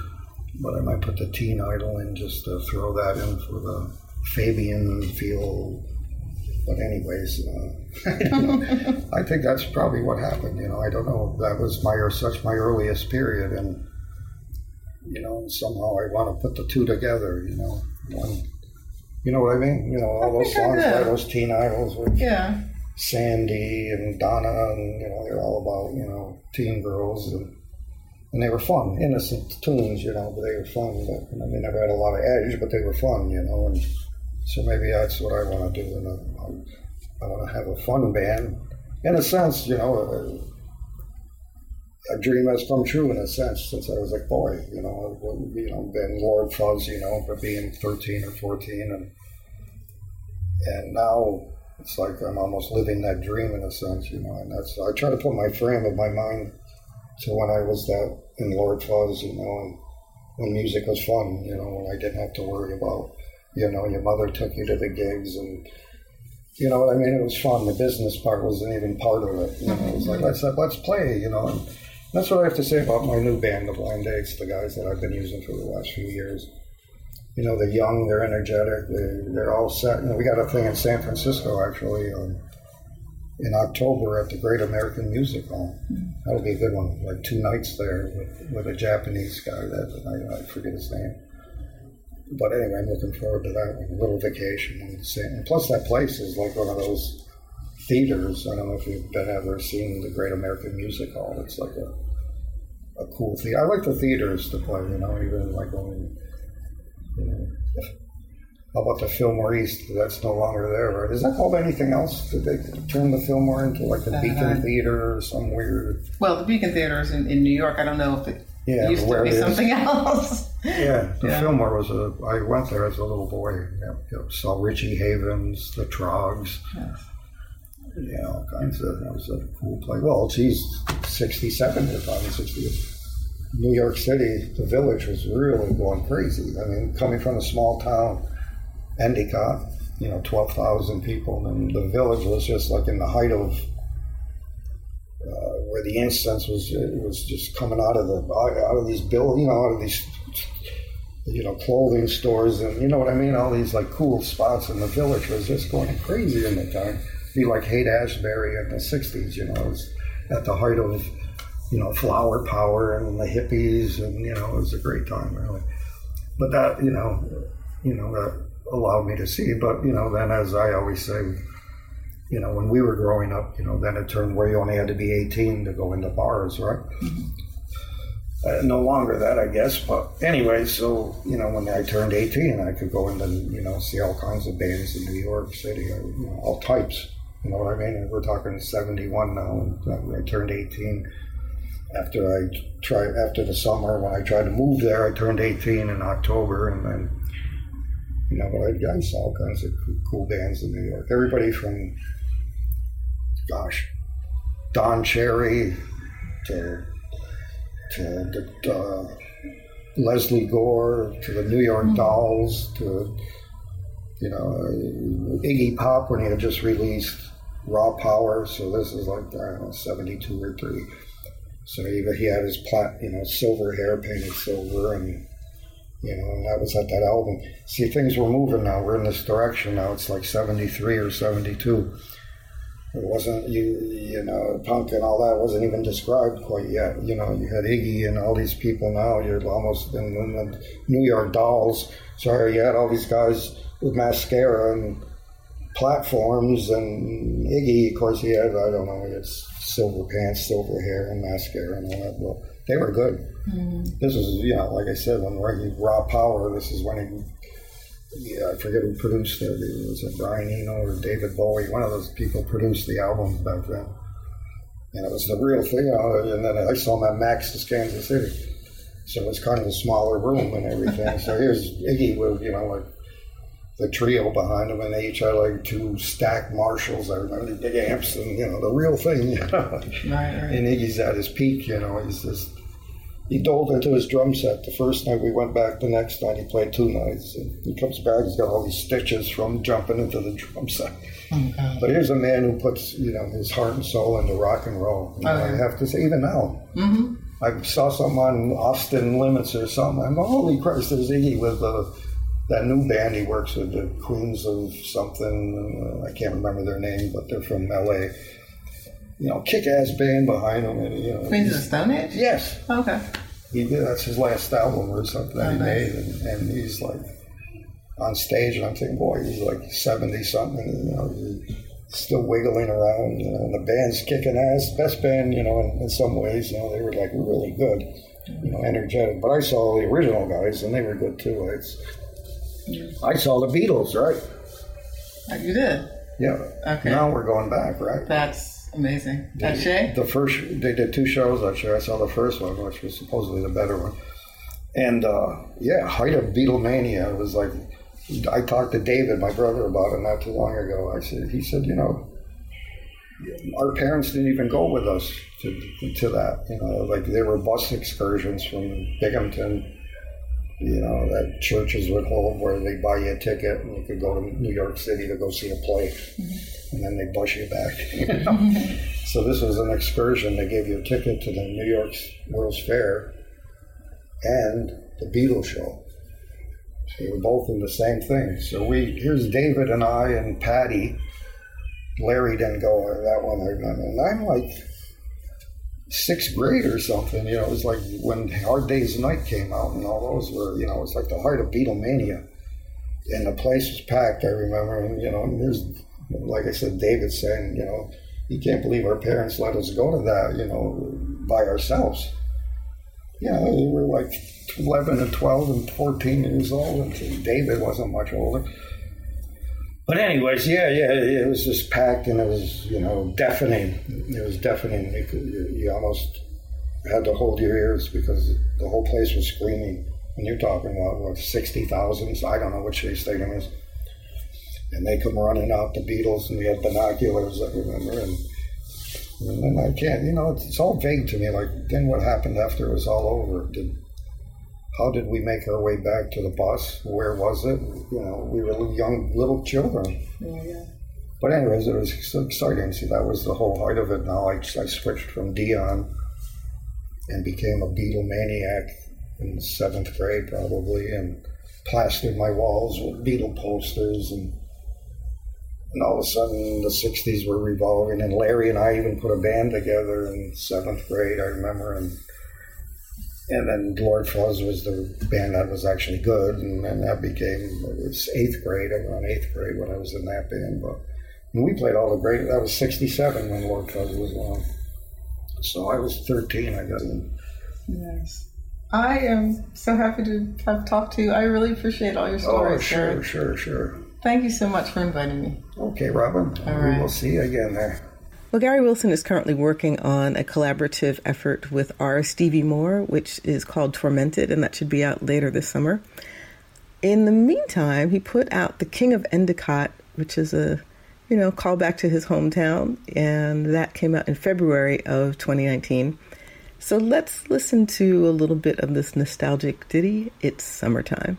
But I might put the teen idol in just to throw that in for the Fabian feel but anyways, uh, (laughs) I, I think that's probably what happened. You know, I don't know. That was my or such my earliest period, and you know, somehow I want to put the two together. You know, one. You know what I mean? You know, all those songs by those teen idols with yeah. Sandy and Donna, and you know, they're all about you know teen girls and and they were fun, innocent tunes, you know, but they were fun. But I mean, never had a lot of edge, but they were fun, you know, and so maybe that's what I want to do. And I, I want to have a fun band. In a sense, you know, a, a, dream has come true in a sense since I was a boy. You know, you know, been Lord Fuzz, you know, for being 13 or 14, and and now it's like I'm almost living that dream in a sense, you know. And that's I try to put my frame of my mind to when I was that in Lord Fuzz, you know, and when music was fun, you know, when I didn't have to worry about you know, your mother took you to the gigs and you know what I mean? It was fun. The business part wasn't even part of it. You know, it was like let's let's play. You know, and that's what I have to say about my new band, the Blind Dates, the guys that I've been using for the last few years. You know, they're young, they're energetic, they're, they're all set. We got a thing in San Francisco actually um, in October at the Great American Music Hall. That'll be a good one. Like two nights there with, with a Japanese guy that I, I forget his name but anyway, I'm looking forward to that one. A little vacation and, and plus that place is like one of those theaters. I don't know if you've been ever seen the Great American Music Hall. It's like a a cool theater. I like the theaters to play. You know, even like when you know. How about the Fillmore East? That's no longer there, right? Is that called anything else? Did they turn the Fillmore into like the uh, Beacon Theater or some weird? Well, the Beacon Theater is in, in New York. I don't know if it yeah, used to be something (laughs) else. Yeah, the yeah. Fillmore was a. I went there as a little boy. Yep, saw Richie Havens, the Troggs. Yes. Yeah, all kinds of. That was a cool place. Well, geez, sixty-seven at the time, sixty. New York City, the village was really going crazy. I mean, coming from a small town, Endicott, you know, twelve thousand people, and the village was just like in the height of uh, where the incense was it was just coming out of the out of these bill you know out of these you know clothing stores and you know what I mean? All these like cool spots in the village was just going crazy in the time. Be like Haight Ashbury in the 60s you know it was at the height of you know flower power and the hippies and you know it was a great time really. But that you know you know that allowed me to see but you know then as I always say you know, when we were growing up, you know, then it turned where you only had to be 18 to go into bars, right? Mm-hmm. uh, no longer that, I guess. But anyway, so you know, when I turned 18, I could go into you know see all kinds of bands in New York City, uh, you know, all types. You know what I mean? And we're talking 71 now, and I turned 18 after I tried after the summer when I tried to move there. I turned 18 in October, and then you know, but I, I saw all kinds of cool bands in New York. Everybody from gosh, Don Cherry to to the, uh, Lesley Gore to the New York mm-hmm. Dolls to you know Iggy Pop when he had just released Raw Power. So this is like I don't know seventy two or three. So he, he had his plat, you know, silver hair painted silver, and you know, and that was at that album. See, things were moving now. We're in this direction now. It's like seventy three or seventy two. It wasn't you, you know, punk and all that wasn't even described quite yet. You know, you had Iggy and all these people now. You're almost in, in the New York Dolls. Sorry, you had all these guys with mascara and platforms, and Iggy, of course, he had I don't know, he had silver pants, silver hair, and mascara and all that. Well, they were good. Mm-hmm. This was, you know, like I said, when Raw Power. This is when he yeah, I forget who produced it. Was it Brian Eno or David Bowie? One of those people produced the album back then. And it was the real thing. And then I saw him at Max's Kansas City. So it was kind of a smaller room and everything. so here's Iggy with, you know, like the trio behind him, and they each had like two stacked Marshalls. I remember the big amps and, you know, the real thing, you know. Right, right. And Iggy's at his peak, you know. He's just he dove into his drum set. The first night we went back, the next night he played two nights. And he comes back, he's got all these stitches from jumping into the drum set. Oh, but here's a man who puts, you know, his heart and soul into rock and roll. Know, oh. I have to say, even now. Mm-hmm. I saw something on Austin Limits or something. I'm holy Christ, there's Iggy with the, that new band he works with, the Queens of something. Uh, I can't remember their name, but they're from L.A you know, kick-ass band behind him. And, you know, Queens of Stone Age? Yes. Okay. He did. That's his last album or something that oh, he nice. made. And, and, he's like on stage, and I'm thinking, boy, he's like 70 something, you know, he's still wiggling around, you know, and the band's kicking ass. Best band, you know, in, in some ways, you know, they were like really good, you know, energetic. But I saw the original guys, and they were good too. It's, I saw the Beatles, right? Oh, you did? Yeah. Okay. Now we're going back, right? That's Amazing. At Shea? The first, they did two shows at Shea. I saw the first one, which was supposedly the better one. And uh, yeah, height of Beatlemania. It was like, I talked to David, my brother, about it not too long ago. I said, he said, you know, our parents didn't even go with us to, to that. You know, like they were bus excursions from Binghamton you know, that churches would hold where they buy you a ticket and you could go to New York City to go see a play. Mm-hmm and then they bus you back. (laughs) so this was an excursion. They gave you a ticket to the New York World's Fair and the Beatles show. So we were both in the same thing. So we here's David and I and Patty. Larry didn't go that one, I remember. And I'm like sixth grade or something. You know, it was like when Hard Day's Night came out and all those were, you know, it was like the heart of Beatlemania. And the place was packed, I remember. And, you know, and there's like I said, David saying, you know, you can't believe our parents let us go to that, you know, by ourselves. Yeah, we were like 11 and 12 and 14 years old, and David wasn't much older. But anyways, yeah, yeah, it was just packed, and it was, you know, deafening. It was deafening. You, could, you almost had to hold your ears because the whole place was screaming. And you're talking about what 60,000? I don't know what Stadium is and they come running out the Beatles, and we had binoculars, I remember, and, and I can't, you know, it's, it's, all vague to me. Like, then what happened after it was all over? Did how did we make our way back to the bus? Where was it? You know, we were young little children. Yeah, yeah. But anyways, it was exciting. See, that was the whole height of it. Now I, I switched from Dion and became a Beatle maniac in seventh grade probably, and plastered my walls with Beatle posters and and all of a sudden, the 60s were revolving, and Larry and I even put a band together in seventh grade, I remember. And and then Lord Fuzz was the band that was actually good, and, and that became it was eighth grade. I was in eighth grade when I was in that band, but we played all the great. That was '67 when Lord Fuzz was on, so I was 13, I guess. Nice. I am so happy to have talked to you. I really appreciate all your oh, stories. Oh, sure, sure, sure. Thank you so much for inviting me. Okay, Robin. All right. We will see you again there. Well, Gary Wilson is currently working on a collaborative effort with R. Stevie Moore, which is called Tormented, and that should be out later this summer. In the meantime, he put out The King of Endicott, which is a you know callback to his hometown, and that came out in February of 2019. So let's listen to a little bit of this nostalgic ditty. It's summertime.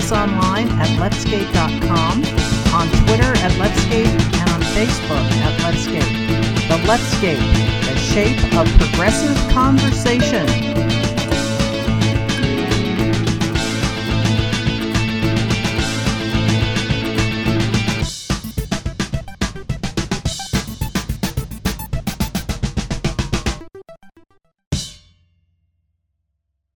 Us online at leftscape.com, on Twitter at Leftscape, and on Facebook at Leftscape. The Leftscape, the shape of progressive conversation.